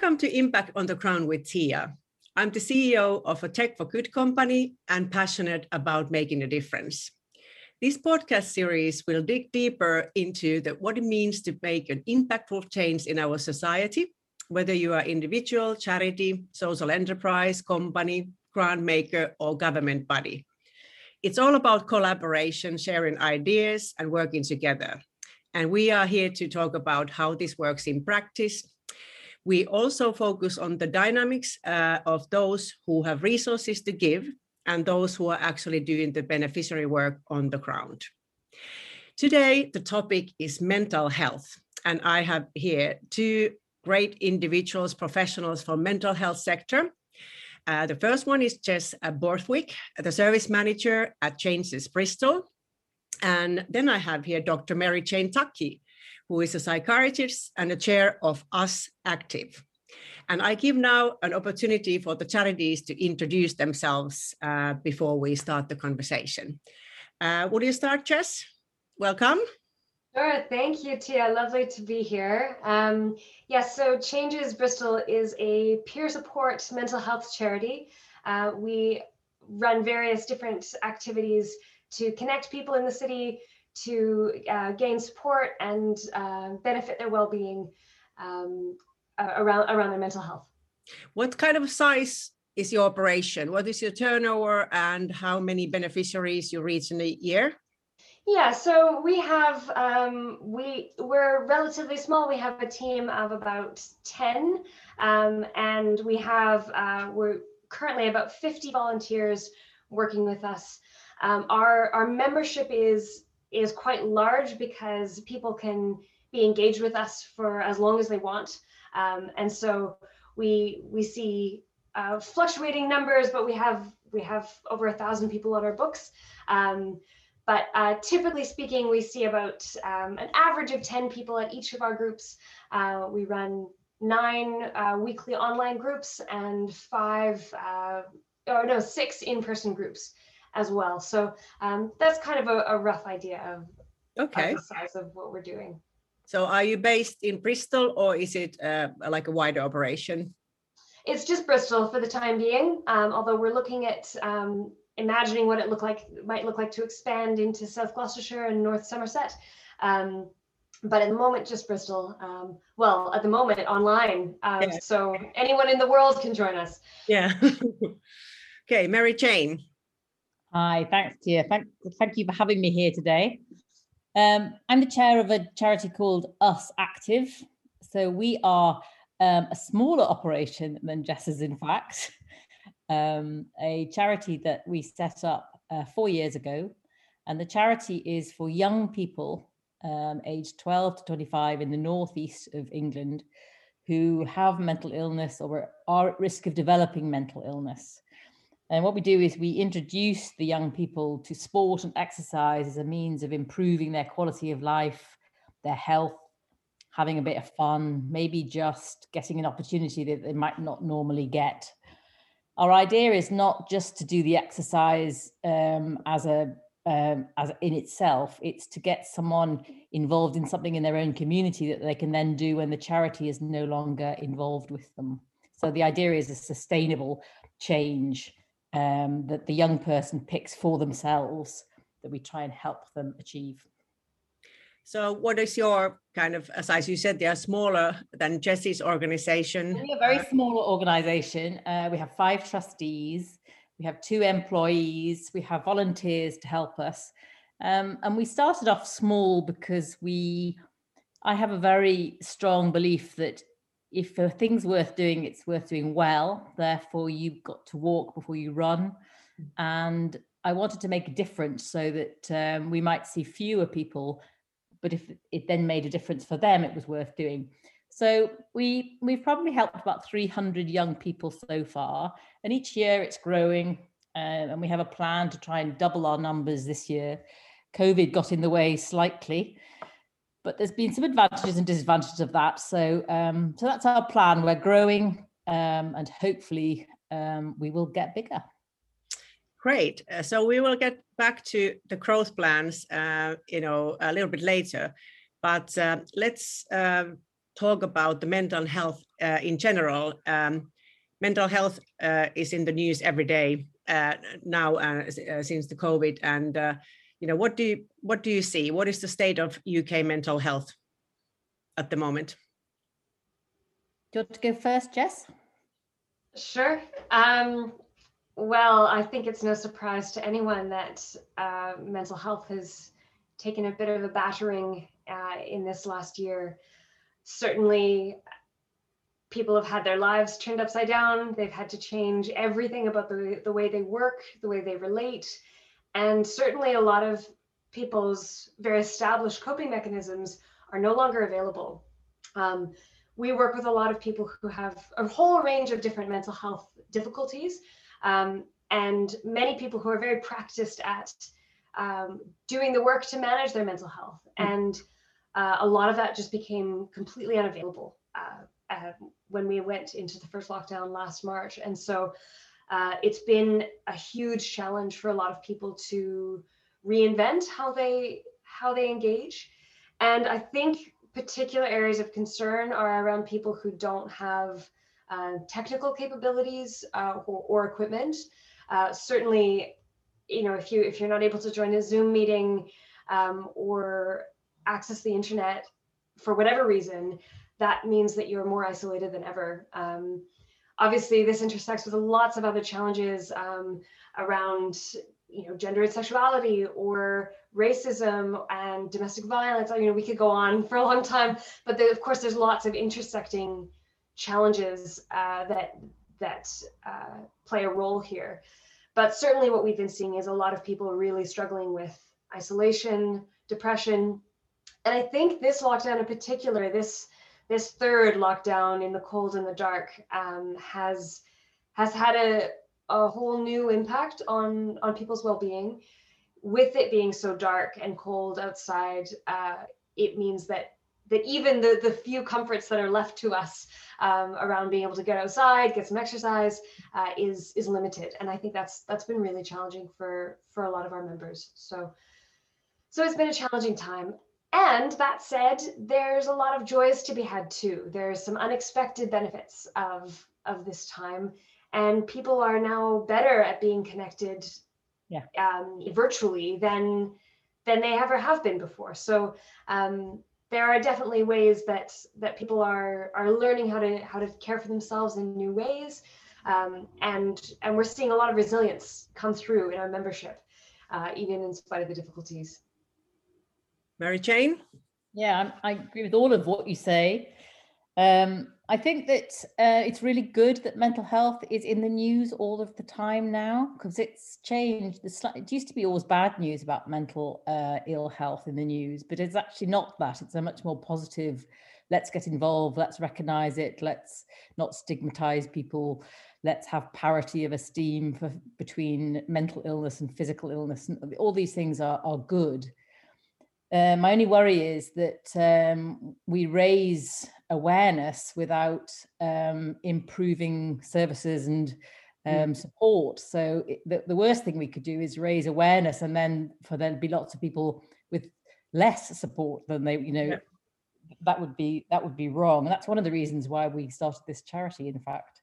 Welcome to Impact on the Ground with Tia. I'm the CEO of a Tech for Good company and passionate about making a difference. This podcast series will dig deeper into the, what it means to make an impactful change in our society, whether you are individual, charity, social enterprise, company, grant maker, or government body. It's all about collaboration, sharing ideas, and working together. And we are here to talk about how this works in practice we also focus on the dynamics uh, of those who have resources to give and those who are actually doing the beneficiary work on the ground. Today, the topic is mental health, and I have here two great individuals, professionals from mental health sector. Uh, the first one is Jess Borthwick, the service manager at Changes Bristol. And then I have here Dr. Mary Jane Tuckey, who is a psychiatrist and a chair of US Active. And I give now an opportunity for the charities to introduce themselves uh, before we start the conversation. Uh, would you start, Jess? Welcome. Sure. Thank you, Tia. Lovely to be here. Um, yes, so Changes Bristol is a peer support mental health charity. Uh, we run various different activities to connect people in the city to uh, gain support and uh, benefit their well-being um, around around their mental health. What kind of size is your operation? What is your turnover and how many beneficiaries you reach in a year? Yeah, so we have um, we we're relatively small. We have a team of about ten, um, and we have uh, we're currently about fifty volunteers working with us. Um, our our membership is is quite large because people can be engaged with us for as long as they want. Um, and so we we see uh, fluctuating numbers, but we have we have over a thousand people on our books. Um, but uh, typically speaking, we see about um, an average of 10 people at each of our groups. Uh, we run nine uh, weekly online groups and five, uh, or no, six in-person groups as well. So um, that's kind of a, a rough idea of, okay. Of the size of what we're doing. So are you based in Bristol or is it uh, like a wider operation? It's just Bristol for the time being, um, although we're looking at um, imagining what it look like might look like to expand into South Gloucestershire and North Somerset. Um, but at the moment, just Bristol. Um, well, at the moment, online. Um, yeah. So anyone in the world can join us. Yeah. okay, Mary Jane. Hi, thanks, Tia. Thank, thank you for having me here today. Um, I'm the chair of a charity called US Active. So we are um, a smaller operation than Jess's, in fact, um, a charity that we set up uh, four years ago. And the charity is for young people um, aged 12 to 25 in the northeast of England who have mental illness or are at risk of developing mental illness. And what we do is we introduce the young people to sport and exercise as a means of improving their quality of life, their health, having a bit of fun, maybe just getting an opportunity that they might not normally get. Our idea is not just to do the exercise um, as a um, as in itself. It's to get someone involved in something in their own community that they can then do when the charity is no longer involved with them. So the idea is a sustainable change um, that the young person picks for themselves that we try and help them achieve. So, what is your kind of, as you said, they are smaller than Jess's organization? We're a very small organization. Uh, we have five trustees, we have two employees, we have volunteers to help us. Um, and we started off small because we, I have a very strong belief that if a thing's worth doing, it's worth doing well. Therefore, you've got to walk before you run. And I wanted to make a difference so that um, we might see fewer people, but if it then made a difference for them, it was worth doing. So we we've probably helped about 300 young people so far, and each year it's growing. Um, and we have a plan to try and double our numbers this year. COVID got in the way slightly, but there's been some advantages and disadvantages of that. So, um, so that's our plan. We're growing, um, and hopefully, um, we will get bigger. Great. Uh, so we will get back to the growth plans, uh, you know, a little bit later. But uh, let's um, talk about the mental health uh, in general. Um, mental health uh, is in the news every day uh, now since the COVID. And you know, what do you what do you see? What is the state of UK mental health at the moment? Do you want to go first, Jess? Sure. Um, well, I think it's no surprise to anyone that uh, mental health has taken a bit of a battering uh, in this last year. Certainly, people have had their lives turned upside down. They've had to change everything about the, the way they work, the way they relate. And certainly, a lot of people's very established coping mechanisms are no longer available. Um, we work with a lot of people who have a whole range of different mental health difficulties um, and many people who are very practiced at um, doing the work to manage their mental health. Mm-hmm. And uh, a lot of that just became completely unavailable uh, uh, when we went into the first lockdown last March. And so uh, it's been a huge challenge for a lot of people to reinvent how they how they engage. And I think particular areas of concern are around people who don't have uh, technical capabilities uh, or, or, equipment. Uh, certainly, you know, if you if you're not able to join a Zoom meeting um, or access the internet for whatever reason, that means that you're more isolated than ever. Um, obviously, this intersects with lots of other challenges um, around you know gender and sexuality or racism and domestic violence you know we could go on for a long time but of course there's lots of intersecting challenges uh, that that uh, play a role here. But certainly, what we've been seeing is a lot of people really struggling with isolation, depression, and I think this lockdown in particular, this this third lockdown in the cold and the dark, um, has has had a a whole new impact on on people's well-being. With it being so dark and cold outside, uh, it means that that even the the few comforts that are left to us um, around being able to get outside, get some exercise, uh, is is limited, and I think that's that's been really challenging for for a lot of our members. So so it's been a challenging time. And that said, there's a lot of joys to be had too. There's some unexpected benefits of of this time, and people are now better at being connected yeah. um, virtually than than they ever have been before. So um, there are definitely ways that that people are are learning how to how to care for themselves in new ways um, and and we're seeing a lot of resilience come through in our membership uh, even in spite of the difficulties mary jane yeah I, agree with all of what you say um, I think that uh, it's really good that mental health is in the news all of the time now because it's changed. It used to be always bad news about mental uh, ill health in the news, but it's actually not that. It's a much more positive. Let's get involved. Let's recognize it. Let's not stigmatize people. Let's have parity of esteem for, between mental illness and physical illness. And all these things are, are good. Uh, my only worry is that um, we raise awareness without um, improving services and mm. um, support. So it, the, the worst thing we could do is raise awareness, and then for there to be lots of people with less support than they, you know, yeah. that would be that would be wrong. And that's one of the reasons why we started this charity. In fact,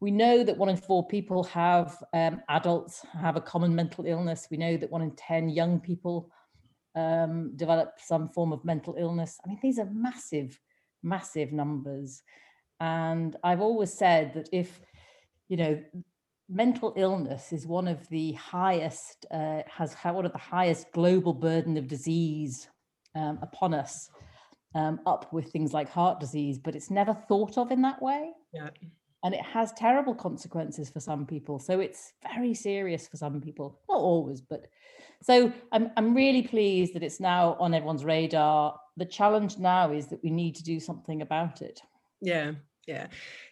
we know that one in four people have um, adults have a common mental illness. We know that one in ten young people um, develop some form of mental illness. I mean, these are massive massive numbers. And I've always said that if, you know, mental illness is one of the highest, uh, has one of the highest global burden of disease um, upon us, um, up with things like heart disease, but it's never thought of in that way. Yeah. And it has terrible consequences for some people. So it's very serious for some people. Not always, but so I'm, I'm really pleased that it's now on everyone's radar. The challenge now is that we need to do something about it. Yeah, yeah,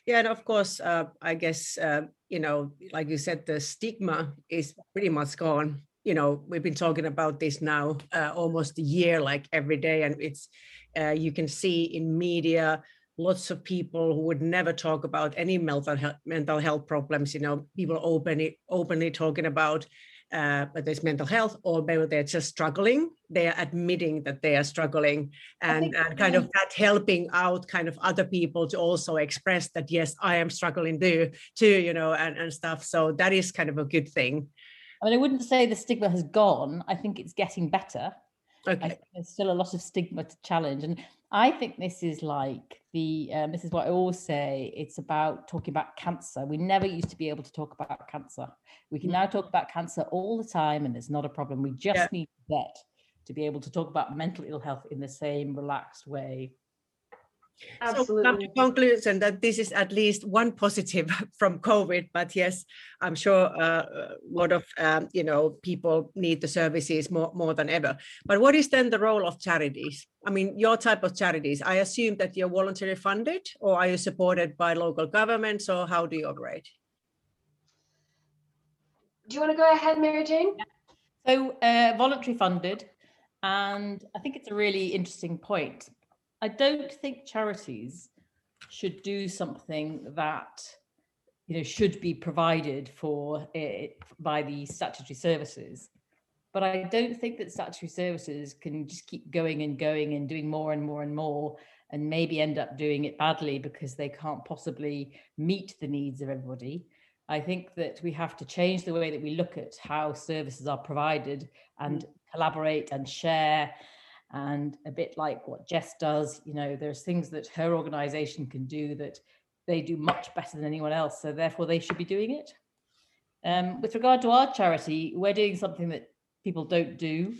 yeah. And of course, uh, I guess, uh, you know, like you said, the stigma is pretty much gone. You know, we've been talking about this now uh, almost a year, like every day. And it's, uh, you can see in media, lots of people who would never talk about any mental health, mental health problems you know people openly openly talking about uh, whether it's mental health or maybe they're just struggling, they are admitting that they are struggling and, and kind of that helping out kind of other people to also express that, yes, I am struggling too, too, you know, and, and stuff. So that is kind of a good thing. I mean, I wouldn't say the stigma has gone. I think it's getting better. Okay. there's still a lot of stigma to challenge. And I think this is like the, um, this is what I always say, it's about talking about cancer. We never used to be able to talk about cancer. We can mm. now talk about cancer all the time and it's not a problem. We just yeah. need to get to be able to talk about mental ill health in the same relaxed way Absolutely. So come to conclusion that this is at least one positive from COVID, but yes, I'm sure uh, a lot of um, you know people need the services more more than ever. But what is then the role of charities? I mean, your type of charities. I assume that you're voluntarily funded, or are you supported by local governments, or how do you operate? Do you want to go ahead, Mary Jane? So, uh, voluntary funded, and I think it's a really interesting point I don't think charities should do something that you know should be provided for it by the statutory services but i don't think that statutory services can just keep going and going and doing more and more and more and maybe end up doing it badly because they can't possibly meet the needs of everybody i think that we have to change the way that we look at how services are provided and mm. collaborate and share and a bit like what Jess does, you know, there's things that her organization can do that they do much better than anyone else. So therefore they should be doing it. Um, with regard to our charity, we're doing something that people don't do.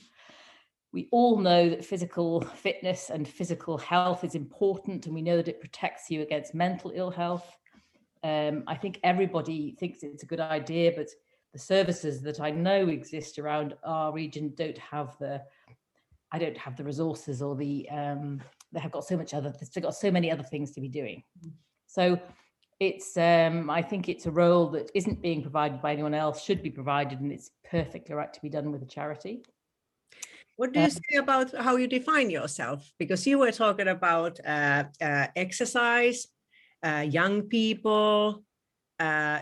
We all know that physical fitness and physical health is important, and we know that it protects you against mental ill health. Um, I think everybody thinks it's a good idea, but the services that I know exist around our region don't have the I don't have the resources or the um, they have got so much other they've got so many other things to be doing. So it's um, I think it's a role that isn't being provided by anyone else, should be provided, and it's perfectly right to be done with a charity. What do you um, say about how you define yourself? Because you were talking about uh, uh, exercise, uh, young people, uh,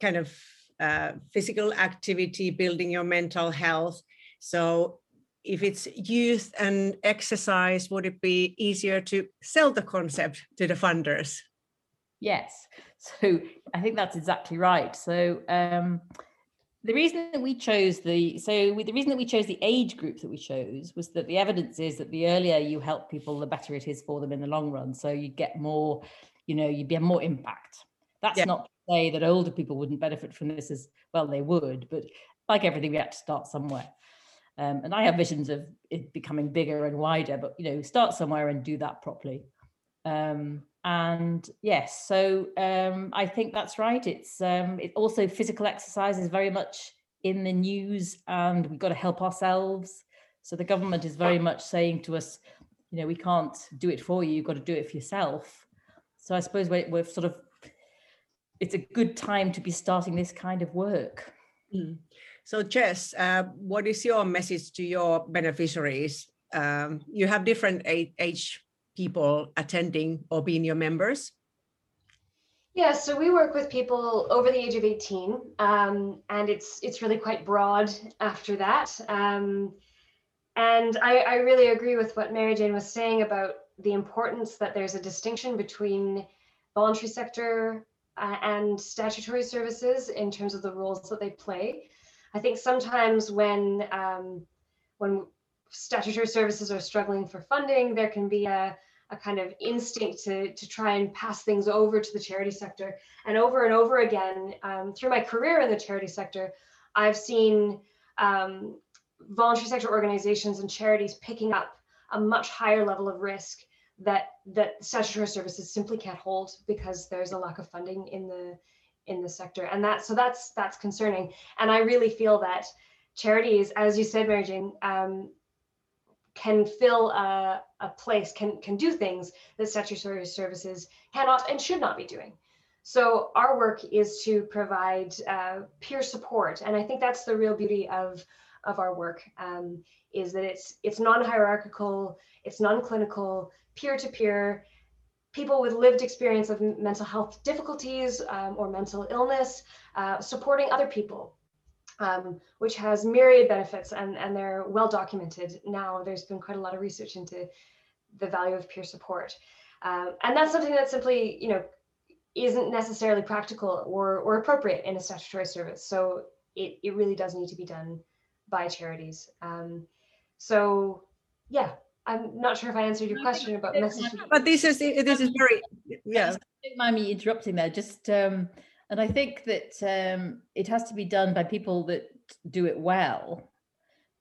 kind of uh, physical activity, building your mental health. So if it's youth and exercise, would it be easier to sell the concept to the funders? Yes. So I think that's exactly right. So um, the reason that we chose the so we, the reason that we chose the age group that we chose was that the evidence is that the earlier you help people, the better it is for them in the long run. So you get more, you know, you get more impact. That's yeah. not to say that older people wouldn't benefit from this as well. They would, but like everything, we had to start somewhere. Um, and I have visions of it becoming bigger and wider, but you know, start somewhere and do that properly. Um, and yes, so um, I think that's right. It's um, it also physical exercise is very much in the news, and we've got to help ourselves. So the government is very much saying to us, you know, we can't do it for you. You've got to do it for yourself. So I suppose we're, we're sort of, it's a good time to be starting this kind of work. Mm. So Jess, uh, what is your message to your beneficiaries? Um, you have different age people attending or being your members. Yeah, so we work with people over the age of 18, um, and it's it's really quite broad after that. Um, and I, I really agree with what Mary Jane was saying about the importance that there's a distinction between voluntary sector uh, and statutory services in terms of the roles that they play. I think sometimes when um, when statutory services are struggling for funding, there can be a, a kind of instinct to, to try and pass things over to the charity sector. And over and over again, um, through my career in the charity sector, I've seen um, voluntary sector organizations and charities picking up a much higher level of risk that that statutory services simply can't hold because there's a lack of funding in the in the sector. And that so that's that's concerning. And i really feel that charities as you said mary jane um, can fill a, a place can can do things that statutory services cannot and should not be doing. So our work is to provide uh, peer support. And i think that's the real beauty of of our work um, is that it's it's non-hierarchical it's non-clinical peer-to-peer people with lived experience of mental health difficulties um, or mental illness, uh, supporting other people um, which has myriad benefits and, and they're well documented now. There's been quite a lot of research into the value of peer support. Um, and that's something that simply, you know, isn't necessarily practical or, or appropriate in a statutory service. So it, it really does need to be done by charities. Um, so yeah, I'm not sure if I answered your question about message. But this is this is very yeah. Don't mind me interrupting there. Just um, and I think that um, it has to be done by people that do it well,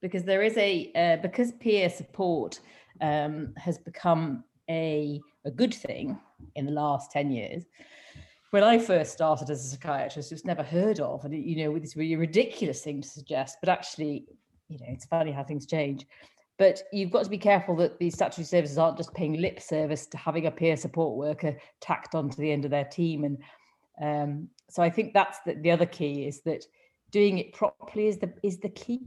because there is a uh, because peer support um, has become a a good thing in the last ten years. When I first started as a psychiatrist, it was never heard of, and you know, this really a ridiculous thing to suggest. But actually, you know, it's funny how things change. But you've got to be careful that these statutory services aren't just paying lip service to having a peer support worker tacked onto the end of their team. And um, so I think that's the, the other key is that doing it properly is the is the key.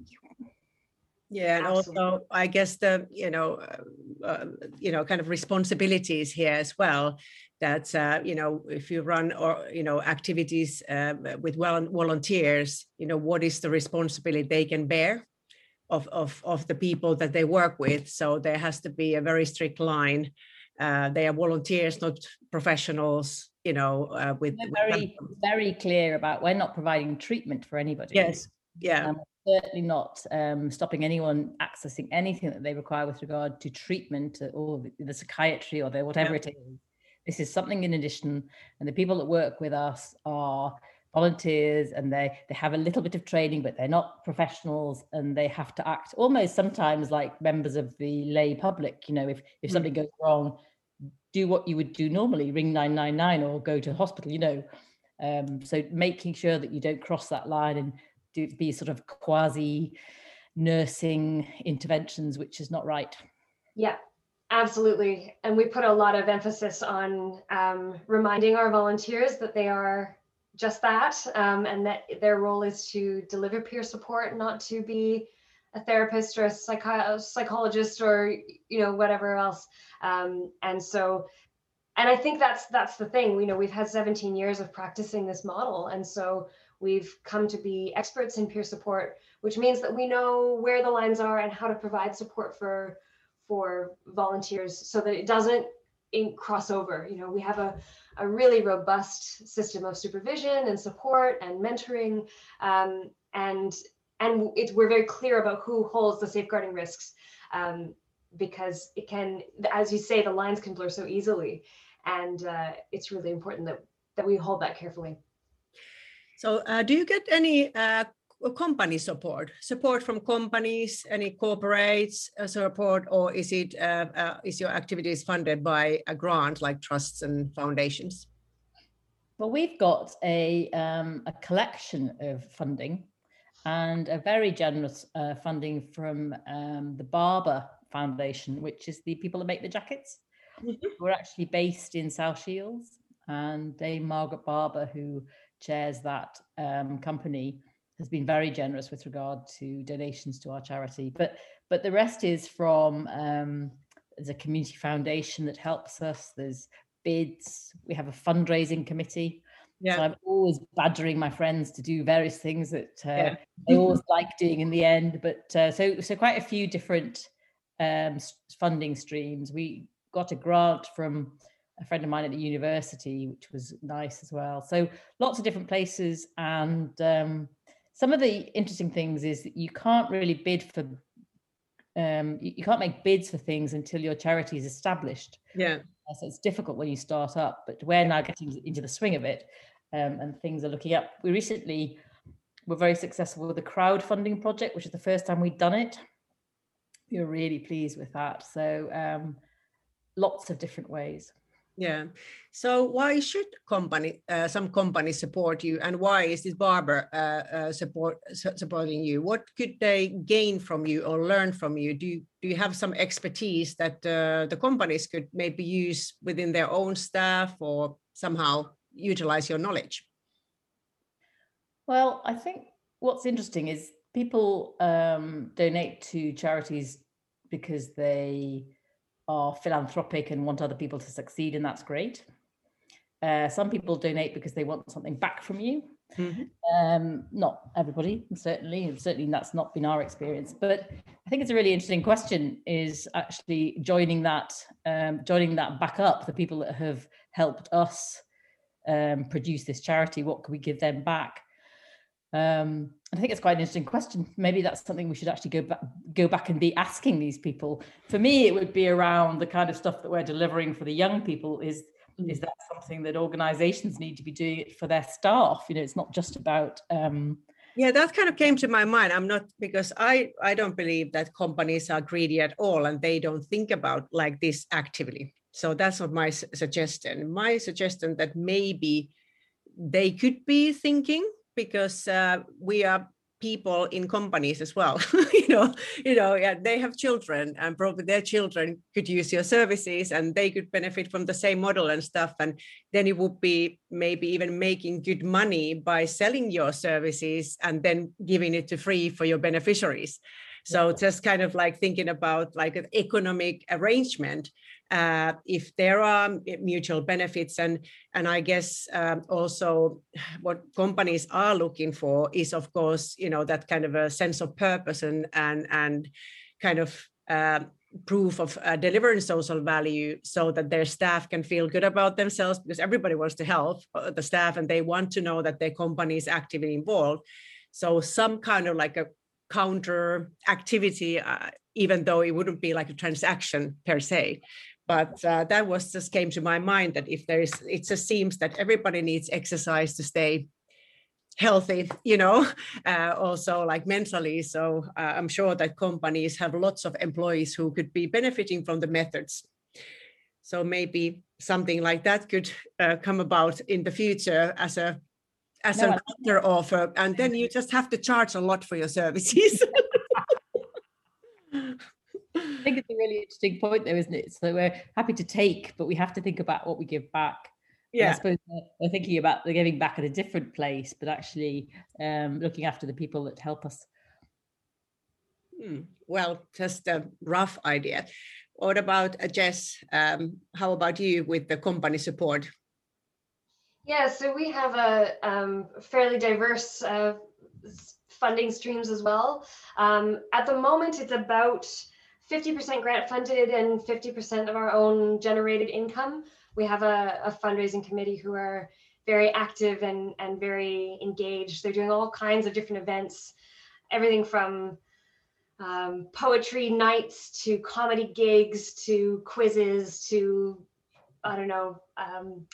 Yeah, and Absolutely. also I guess the you know uh, uh, you know kind of responsibilities here as well. That uh, you know if you run or you know activities uh, with well volunteers, you know what is the responsibility they can bear of, of, of the people that they work with. So there has to be a very strict line. Uh, they are volunteers, not professionals, you know, uh, with, with very, very clear about we're not providing treatment for anybody. Yes. Yeah. Um, certainly not um, stopping anyone accessing anything that they require with regard to treatment or the, the psychiatry or the whatever yeah. it is. This is something in addition, and the people that work with us are volunteers and they they have a little bit of training but they're not professionals and they have to act almost sometimes like members of the lay public you know if if mm. something goes wrong do what you would do normally ring 999 or go to hospital you know. Um, so making sure that you don't cross that line and do be sort of quasi nursing interventions which is not right. Yeah absolutely. And we put a lot of emphasis on um, reminding our volunteers that they are just that, um, and that their role is to deliver peer support, not to be a therapist or a, psychi- psychologist or you know whatever else. Um, and so, and I think that's that's the thing. You know, we've had 17 years of practicing this model, and so we've come to be experts in peer support, which means that we know where the lines are and how to provide support for for volunteers so that it doesn't in crossover. You know, we have a a really robust system of supervision and support and mentoring. Um, and and it, we're very clear about who holds the safeguarding risks um, because it can, as you say, the lines can blur so easily. And uh, it's really important that, that we hold that carefully. So uh, do you get any uh, company support, support from companies, any corporates support, or is it uh, uh, is your activities funded by a grant like trusts and foundations? Well, we've got a um, a collection of funding and a very generous uh, funding from um, the Barbour Foundation, which is the people that make the jackets. Mm-hmm. We're actually based in South Shields, and Dame Margaret Barbour, who chairs that um, company, has been very generous with regard to donations to our charity. But but the rest is from um, there's a community foundation that helps us. There's bids. We have a fundraising committee. Yeah. So I'm always badgering my friends to do various things that uh, yeah. they always like doing in the end. But uh, so so quite a few different um, funding streams. We got a grant from a friend of mine at the university, which was nice as well. So lots of different places and um, some of the interesting things is that you can't really bid for um, you, you, can't make bids for things until your charity is established. Yeah. So it's difficult when you start up, but we're now getting into the swing of it um, and things are looking up. We recently were very successful with the crowdfunding project, which is the first time we'd done it. We were really pleased with that. So um, lots of different ways. Yeah. So why should company uh, some companies support you, and why is this Barbour uh, uh, support supporting you? What could they gain from you or learn from you? Do you do you have some expertise that uh, the companies could maybe use within their own staff or somehow utilize your knowledge? Well, I think what's interesting is people um, donate to charities because they are philanthropic and want other people to succeed, and that's great. Uh, some people donate because they want something back from you. Mm-hmm. Um, not everybody, certainly, certainly that's not been our experience. But I think it's a really interesting question. Is actually joining that, um, joining that back up. The people that have helped us um, produce this charity, what can we give them back? Um, I think it's quite an interesting question. Maybe that's something we should actually go back go back and be asking these people. For me, it would be around the kind of stuff that we're delivering for the young people. Is mm. is that something that organisations need to be doing it for their staff? You know, it's not just about. Um, yeah, that kind of came to my mind. I'm not because I I don't believe that companies are greedy at all, and they don't think about like this actively. So that's what my suggestion. My suggestion that maybe they could be thinking because uh, we are people in companies as well you know you know yeah they have children and probably their children could use your services and they could benefit from the same model and stuff. And then it would be maybe even making good money by selling your services and then giving it to free for your beneficiaries. So just kind of like thinking about like an economic arrangement uh, if there are mutual benefits and and i guess um, also what companies are looking for is of course you know that kind of a sense of purpose and and and kind of uh, proof of uh, delivering social value so that their staff can feel good about themselves because everybody wants to help uh, the staff and they want to know that their company is actively involved. So some kind of like a counter activity uh, even though it wouldn't be like a transaction per se but uh, that was just came to my mind that if there is it just seems that everybody needs exercise to stay healthy you know uh, also like mentally. So uh, i'm sure that companies have lots of employees who could be benefiting from the methods. So maybe something like that could uh, come about in the future as a as no, a counter offer and then you just have to charge a lot for your services I think it's a really interesting point, though, isn't it? So we're happy to take, but we have to think about what we give back. Yeah. And I suppose we're thinking about the giving back at a different place, but actually um, looking after the people that help us. Hmm. Well, just a rough idea. What about uh, Jess? Um, how about you with the company support? Yeah, so we have a um, fairly diverse uh, funding streams as well. Um, at the moment, it's about 50% grant funded and 50% of our own generated income. We have a, a, fundraising committee who are very active and, and very engaged. They're doing all kinds of different events, everything from um, poetry nights to comedy gigs to quizzes to, I don't know, um,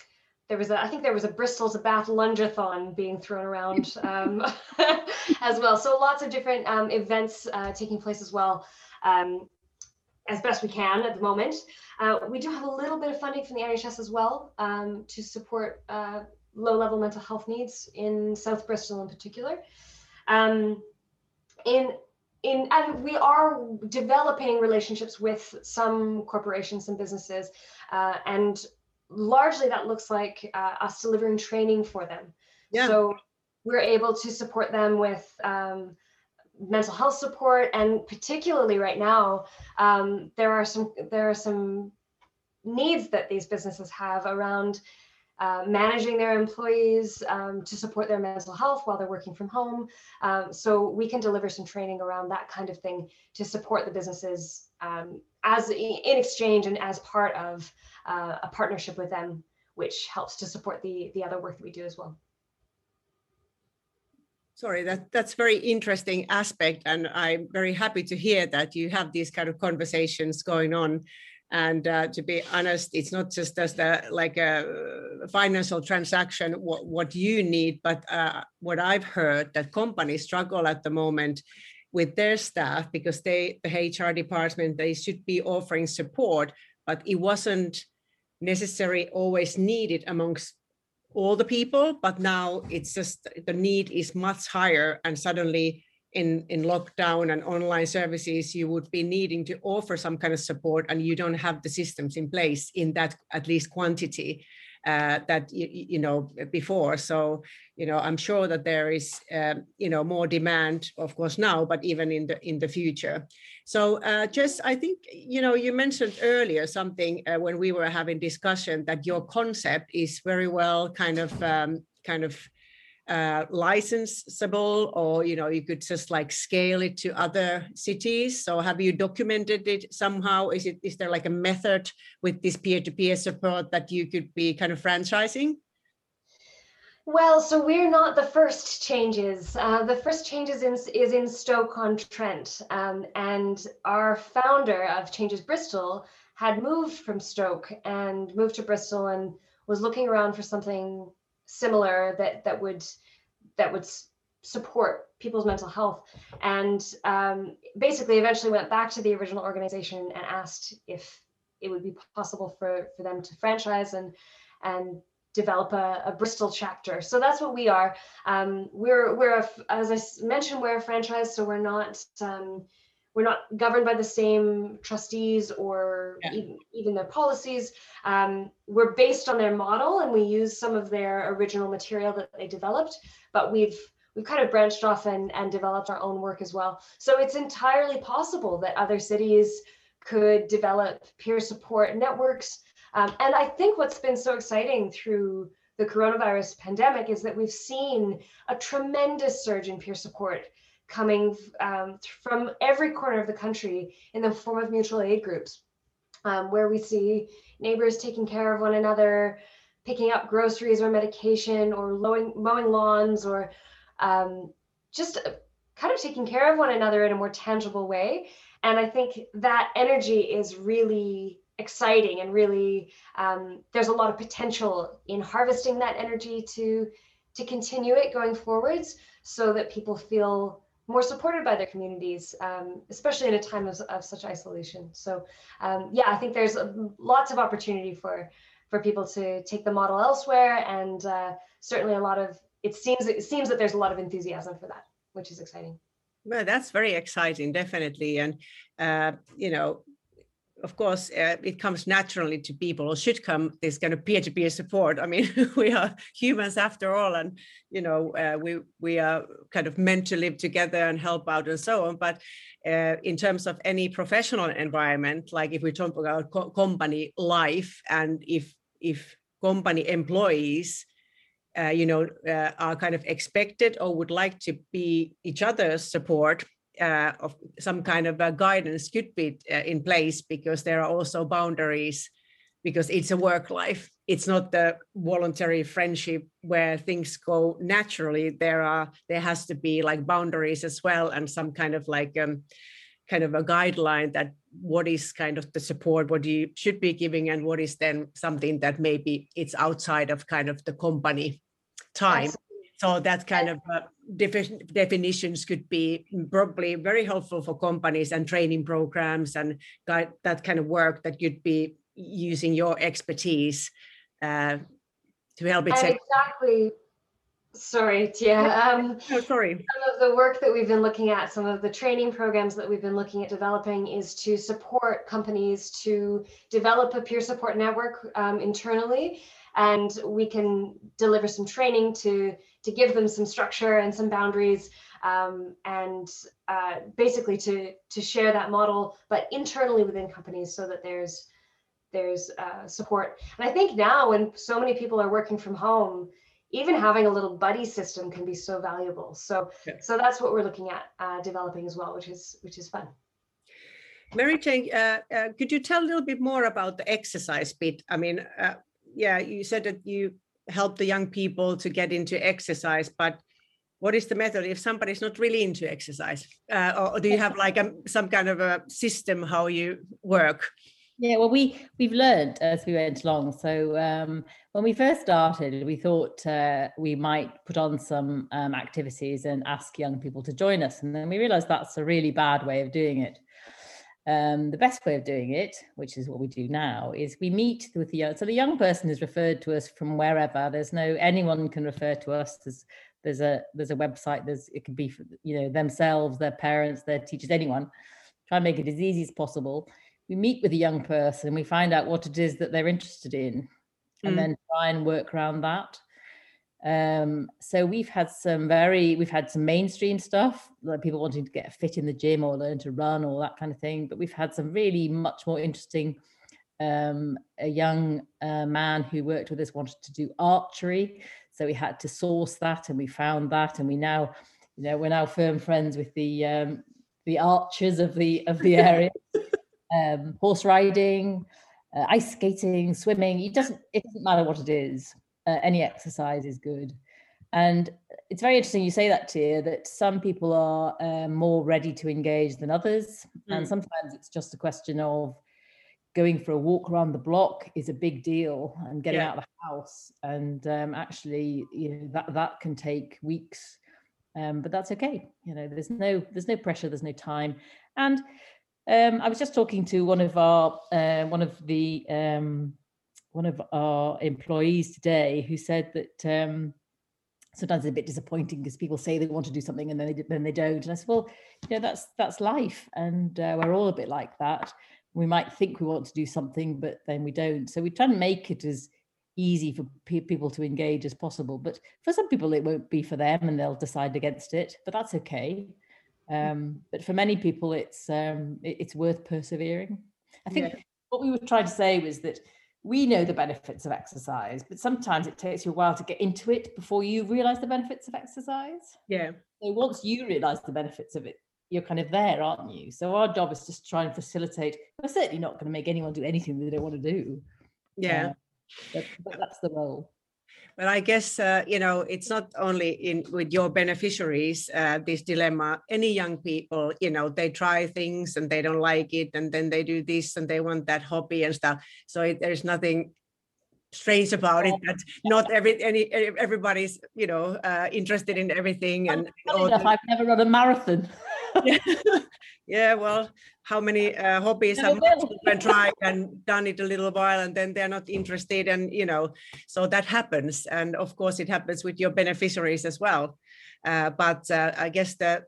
there was a, I think there was a Bristol to Bath lungeathon being thrown around um, as well. So lots of different um, events uh, taking place as well. Um, as best we can at the moment. Uh, we do have a little bit of funding from the NHS as well um, to support uh, low-level mental health needs in South Bristol in particular. Um, in in and we are developing relationships with some corporations and businesses, uh, and largely that looks like uh, us delivering training for them. Yeah. So we're able to support them with um, mental health support and particularly right now um, there are some there are some needs that these businesses have around uh, managing their employees um, to support their mental health while they're working from home. Um, so we can deliver some training around that kind of thing to support the businesses um, as in exchange and as part of uh, a partnership with them, which helps to support the the other work that we do as well sorry that that's very interesting aspect and i'm very happy to hear that you have these kind of conversations going on. And uh, to be honest it's not just as the like a financial transaction what, what you need but uh, what i've heard that companies struggle at the moment with their staff because they the hr department they should be offering support but it wasn't necessary always needed amongst all the people, but now it's just the need is much higher, and suddenly in in lockdown and online services, you would be needing to offer some kind of support, and you don't have the systems in place in that at least quantity uh, that you, you know before. So you know I'm sure that there is um, you know more demand, of course now, but even in the in the future. So uh, just I think you know you mentioned earlier something uh, when we were having discussion that your concept is very well kind of um, kind of uh, licensable or you know you could just like scale it to other cities. So have you documented it somehow? Is it is there like a method with this peer-to-peer support that you could be kind of franchising? Well, so we're not the first changes. Uh, the first changes in, is in Stoke-on-Trent, um, and our founder of Changes Bristol had moved from Stoke and moved to Bristol and was looking around for something similar that that would that would support people's mental health and um, basically eventually went back to the original organization and asked if it would be possible for for them to franchise and and develop a, a Bristol chapter. So that's what we are. Um, we're we're a, as I mentioned, we're a franchise, so we're not um, we're not governed by the same trustees or yeah. even, even, their policies. Um, we're based on their model, and we use some of their original material that they developed, but we've we've kind of branched off and, and developed our own work as well. So it's entirely possible that other cities could develop peer support networks um, and I think what's been so exciting through the coronavirus pandemic is that we've seen a tremendous surge in peer support coming um, from every corner of the country in the form of mutual aid groups, um, where we see neighbors taking care of one another, picking up groceries or medication, or mowing, mowing lawns, or um, just kind of taking care of one another in a more tangible way. And I think that energy is really exciting and really um, there's a lot of potential in harvesting that energy to to continue it going forwards so that people feel more supported by their communities um, especially in a time of, of such isolation. So um, yeah i think there's lots of opportunity for for people to take the model elsewhere and uh, certainly a lot of it seems it seems that there's a lot of enthusiasm for that which is exciting. Well that's very exciting definitely. And uh, you know of course, uh, it comes naturally to people or should come this kind of peer-to-peer support. I mean, we are humans after all, and you know, uh, we we are kind of meant to live together and help out and so on. But uh, in terms of any professional environment, like if we talk about co- company life, and if if company employees uh, you know, uh, are kind of expected or would like to be each other's support uh, of some kind of a guidance could be uh, in place because there are also boundaries because it's a work life. It's not the voluntary friendship where things go naturally. There are there has to be like boundaries as well and some kind of like um, kind of a guideline that what is kind of the support what you should be giving and what is then something that maybe it's outside of kind of the company time. So that kind of uh, defi- definitions could be probably very helpful for companies and training programs and that kind of work that you'd be using your expertise uh, to help it. And exactly. Sorry, yeah. Um, oh, sorry. Some of the work that we've been looking at, some of the training programs that we've been looking at developing is to support companies to develop a peer support network um, internally. And we can deliver some training to to give them some structure and some boundaries um, and uh, basically to to share that model but internally within companies so that there's there's uh, support. And i think now when so many people are working from home even having a little buddy system can be so valuable. So yeah. so that's what we're looking at uh, developing as well which is which is fun. Mary jane uh, uh, could you tell a little bit more about the exercise bit? I mean uh, yeah you said that you help the young people to get into exercise but what is the method? If somebody's not really into exercise uh, or do you have like a, some kind of a system how you work? Yeah well we we've learned as we went along. So um, when we first started we thought uh, we might put on some um, activities and ask young people to join us. And then we realized that's a really bad way of doing it um, the best way of doing it, which is what we do now, is we meet with the young. So the young person is referred to us from wherever. There's no anyone can refer to us. There's there's a there's a website. There's it can be for, you know themselves, their parents, their teachers, anyone. Try and make it as easy as possible. We meet with a young person. We find out what it is that they're interested in, and mm. then try and work around that. Um, so we've had some very, we've had some mainstream stuff, like people wanting to get fit in the gym or learn to run or that kind of thing. But we've had some really much more interesting. Um, a young uh, man who worked with us wanted to do archery, So we had to source that, and we found that, and we now, you know, we're now firm friends with the um, the archers of the of the area. um, horse riding, uh, ice skating, swimming. It doesn't it doesn't matter what it is. Uh, any exercise is good. And it's very interesting you say that, Tia, that some people are uh, more ready to engage than others. Mm. And sometimes it's just a question of going for a walk around the block is a big deal and getting yeah. out of the house. And um, actually, you know, that, that can take weeks. Um, but that's okay. You know, there's no there's no pressure, there's no time. And um, I was just talking to one of our uh, one of the um, one of our employees today who said that um, sometimes it's a bit disappointing because people say they want to do something and then they then they don't. And I said, well, you know, that's that's life, and uh, we're all a bit like that. We might think we want to do something, but then we don't. So we try and make it as easy for pe- people to engage as possible. But for some people, it won't be for them, and they'll decide against it. But that's okay. Mm. Um, but for many people, it's um, it, it's worth persevering. I think yeah. what we were trying to say was that we know the benefits of exercise, but sometimes it takes you a while to get into it before you realize the benefits of exercise. Yeah. So once you realize the benefits of it, you're kind of there, aren't you? So our job is just try and facilitate. We're certainly not going to make anyone do anything they don't want to do. Yeah. Uh, but, but that's the role. Well, I guess uh, you know it's not only in with your beneficiaries uh, this dilemma. Any young people, you know, they try things and they don't like it, and then they do this and they want that hobby and stuff. So it, there's nothing strange about it that not every any everybody's you know uh, interested in everything and enough, I've never run a marathon. yeah. well, how many uh, hobbies have children tried and done it a little while and then they're not interested and you know so that happens and of course it happens with your beneficiaries as well uh, but uh, i guess the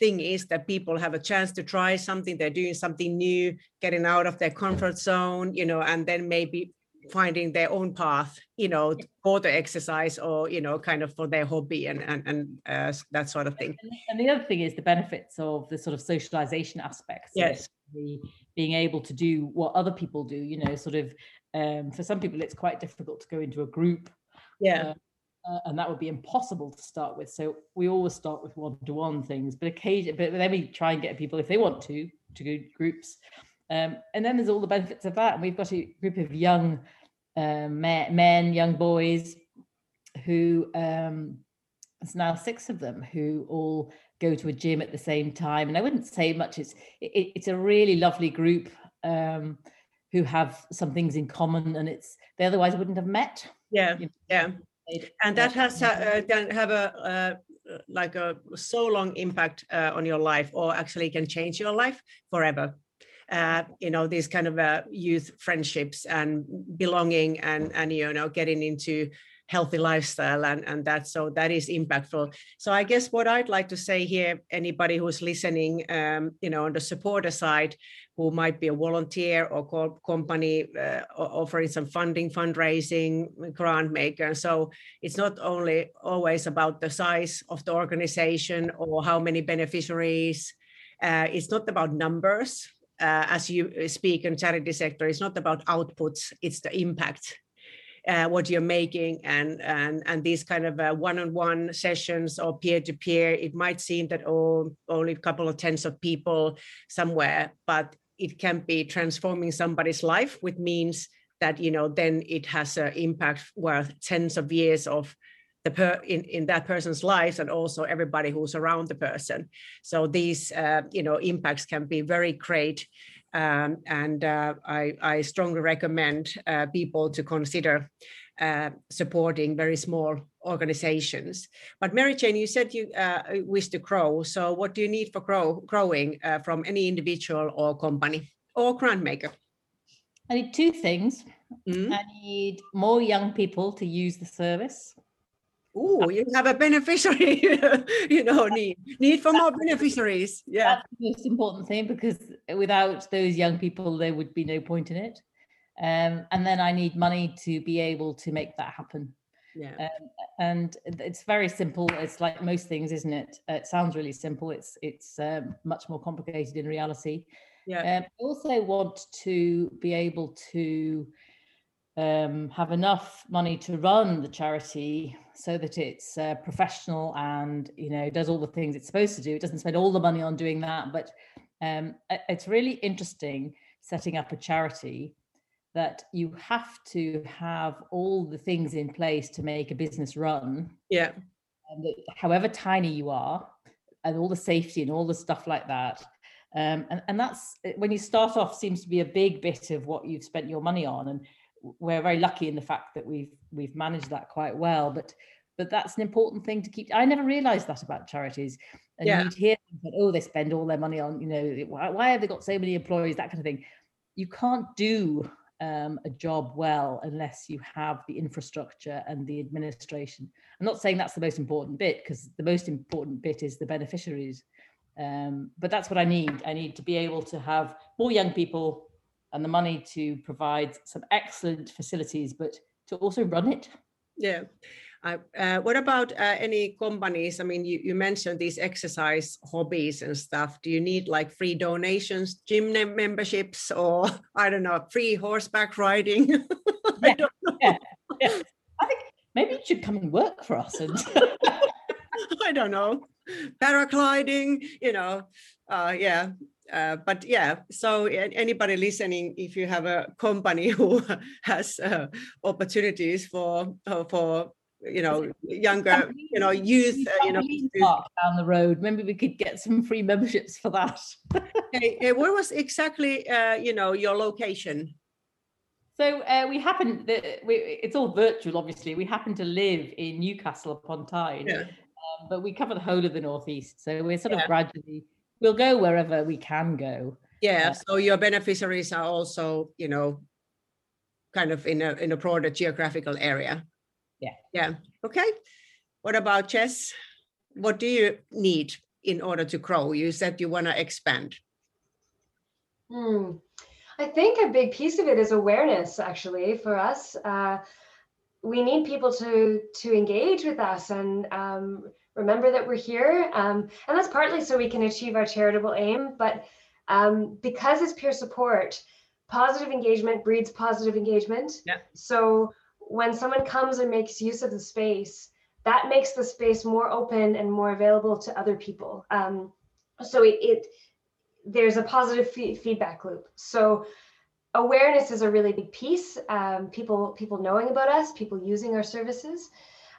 thing is that people have a chance to try something they're doing something new getting out of their comfort zone you know and then maybe finding their own path you know for the exercise or you know kind of for their hobby and and, and uh, that sort of thing. And the other thing is the benefits of the sort of socialization aspects yes. the, being able to do what other people do you know sort of um, for some people it's quite difficult to go into a group yeah. uh, uh, and that would be impossible to start with. So we always start with one-to-one things but occasionally but then we try and get people if they want to to go groups um, and then there's all the benefits of that. And we've got a group of young uh, men, young boys, who um, it's now six of them who all go to a gym at the same time. And I wouldn't say much. It's it, it's a really lovely group um, who have some things in common, and it's they otherwise wouldn't have met. Yeah, you know, yeah. And that has uh, have a uh, like a so long impact uh, on your life, or actually can change your life forever uh, you know these kind of uh, youth friendships and belonging and and you know getting into healthy lifestyle and and that so that is impactful. So i guess what i'd like to say here anybody who's listening um, you know on the supporter side who might be a volunteer or co- company uh, offering some funding fundraising grant maker so it's not only always about the size of the organization or how many beneficiaries uh, it's not about numbers uh, as you speak in charity sector, it's not about outputs, it's the impact. Uh, what you're making and and and these kind of uh, one-on-one sessions or peer-to-peer it might seem that oh only a couple of tens of people somewhere but it can be transforming somebody's life which means that you know then it has an impact worth tens of years of the per in, in that person's lives and also everybody who's around the person so these uh, you know impacts can be very great um, and uh, I, I, strongly recommend uh, people to consider uh, supporting very small organizations. But Mary Jane, you said you uh, wish to grow. So what do you need for grow, growing uh, from any individual or company or grant maker? I need two things. Mm-hmm. I need more young people to use the service. Oh, you have a beneficiary, you know, need need for more beneficiaries. Yeah, that's the most important thing because without those young people, there would be no point in it. Um, and then I need money to be able to make that happen. Yeah, um, and it's very simple. It's like most things, isn't it? Uh, it sounds really simple. It's it's um, much more complicated in reality. Yeah. Um, I also want to be able to um, have enough money to run the charity so that it's uh, professional and you know does all the things it's supposed to do. It doesn't spend all the money on doing that, but um, it's really interesting setting up a charity that you have to have all the things in place to make a business run. Yeah. And that however tiny you are, and all the safety and all the stuff like that. Um, and, and that's when you start off seems to be a big bit of what you've spent your money on. And we're very lucky in the fact that we've we've managed that quite well. But but that's an important thing to keep. I never realized that about charities. And yeah. you'd hear that, oh, they spend all their money on, you know, why, why have they got so many employees, that kind of thing. You can't do um, a job well unless you have the infrastructure and the administration. I'm not saying that's the most important bit because the most important bit is the beneficiaries. Um, but that's what I need. I need to be able to have more young people and the money to provide some excellent facilities, but to also run it. Yeah. Uh, what about uh, any companies? I mean, you, you mentioned these exercise hobbies and stuff. Do you need like free donations, gym memberships, or I don't know, free horseback riding? yeah, yeah, yeah. I think maybe you should come and work for us. And I don't know, paragliding. You know, uh, yeah. Uh, but yeah, so anybody listening, if you have a company who has uh, opportunities for uh, for you know younger you know youth uh, you know down the road. Maybe we could get some free memberships for that. Okay where was exactly uh, you know your location? So uh, we happen that we, it's all virtual obviously. We happen to live in newcastle upon tyne. Yeah. um, but we cover the whole of the northeast so we're sort yeah. of gradually we'll go wherever we can go. Yeah uh, so your beneficiaries are also you know kind of in a in a broader geographical area. Yeah. Yeah okay. What about Jess? what do you need in order to grow? You said you want to expand. Hmm. i think a big piece of it is awareness actually for us. Uh, we need people to to engage with us and um, remember that we're here um, and that's partly so we can achieve our charitable aim but um, because it's peer support positive engagement breeds positive engagement yeah. so when someone comes and makes use of the space, that makes the space more open and more available to other people. Um, so it, it, there's a positive feedback loop. So awareness is a really big piece. Um, people people knowing about us, people using our services.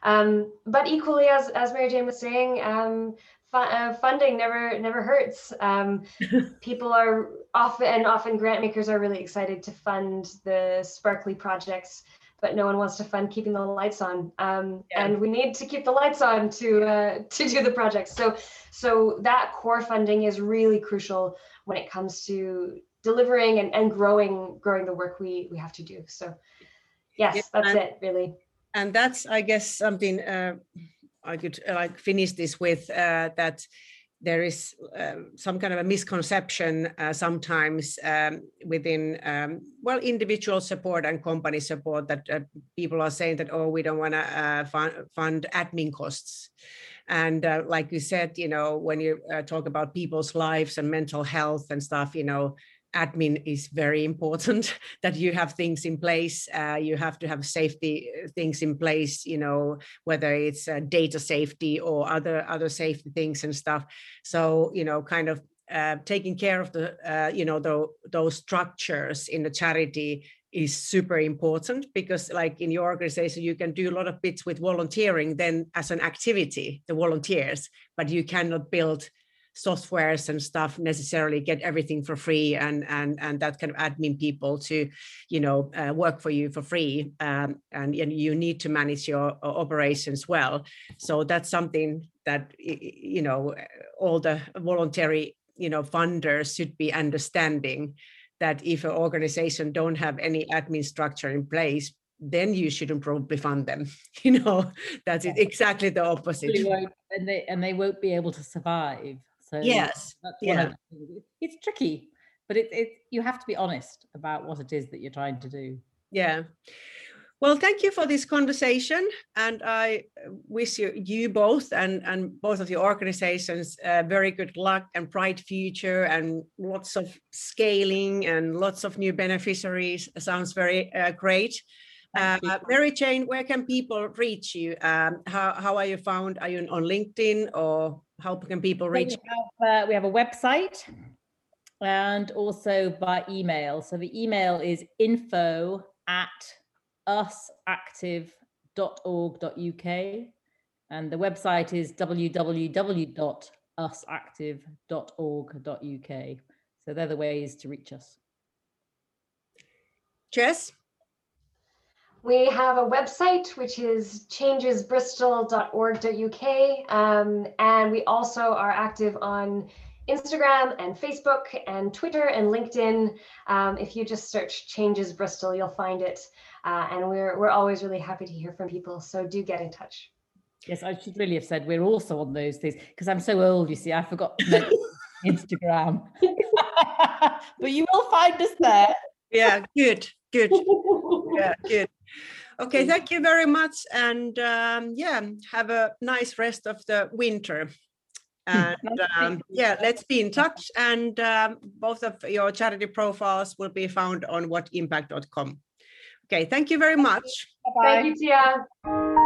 Um, but equally, as as Mary Jane was saying, um, fu- uh, funding never never hurts. Um, people are often and often grant makers are really excited to fund the sparkly projects but no one wants to fund keeping the lights on. Um, yeah. And we need to keep the lights on to uh, to do the projects. So so that core funding is really crucial when it comes to delivering and, and growing growing the work we we have to do. So yes, yeah, that's it really. And that's I guess something uh, I could uh, like finish this with uh, that there is uh, some kind of a misconception uh, sometimes um, within um, well individual support and company support that uh, people are saying that oh we don't want to uh, fund, fund admin costs. And like you said you know when you talk about people's lives and mental health and stuff you know admin is very important that you have things in place uh, you have to have safety uh, things in place you know whether it's uh, data safety or other other safety things and stuff. So you know kind of uh, taking care of the uh, you know the, those structures in the charity is super important because like in your organization you can do a lot of bits with volunteering then as an activity the volunteers but you cannot build softwares and stuff necessarily get everything for free and and and that kind of admin people to you know uh, work for you for free um, and, and you need to manage your uh, operations well. So that's something that you know all the voluntary you know funders should be understanding that if an organization don't have any admin structure in place then you shouldn't probably fund them you know? That's yeah. exactly the opposite. And they and they won't be able to survive so yes, yeah. it's tricky, but it, it you have to be honest about what it is that you're trying to do. Yeah. Well, thank you for this conversation, and I wish you, you both and, and both of your organizations uh, very good luck and bright future, and lots of scaling and lots of new beneficiaries. Sounds very uh, great. Uh, Mary Jane, where can people reach you? Um, how, how are you found? Are you on LinkedIn or how can people reach we have, uh, we have a website and also by email. So the email is info at usactive.org.uk and the website is www.usactive.org.uk. So they're the ways to reach us. Jess? We have a website which is changesbristol.org.uk, um, and we also are active on Instagram and Facebook and Twitter and LinkedIn. Um, if you just search Changes Bristol, you'll find it. Uh, and we're we're always really happy to hear from people. So do get in touch. Yes, I should really have said we're also on those things because I'm so old. You see, I forgot Instagram, but you will find us there. Yeah, good, good. Yeah, good. Okay, thank you very much, and um, yeah, have a nice rest of the winter. And um, yeah, let's be in touch. And um, both of your charity profiles will be found on whatimpact.com. Okay, thank you very much. Bye-bye. Thank you, Tia.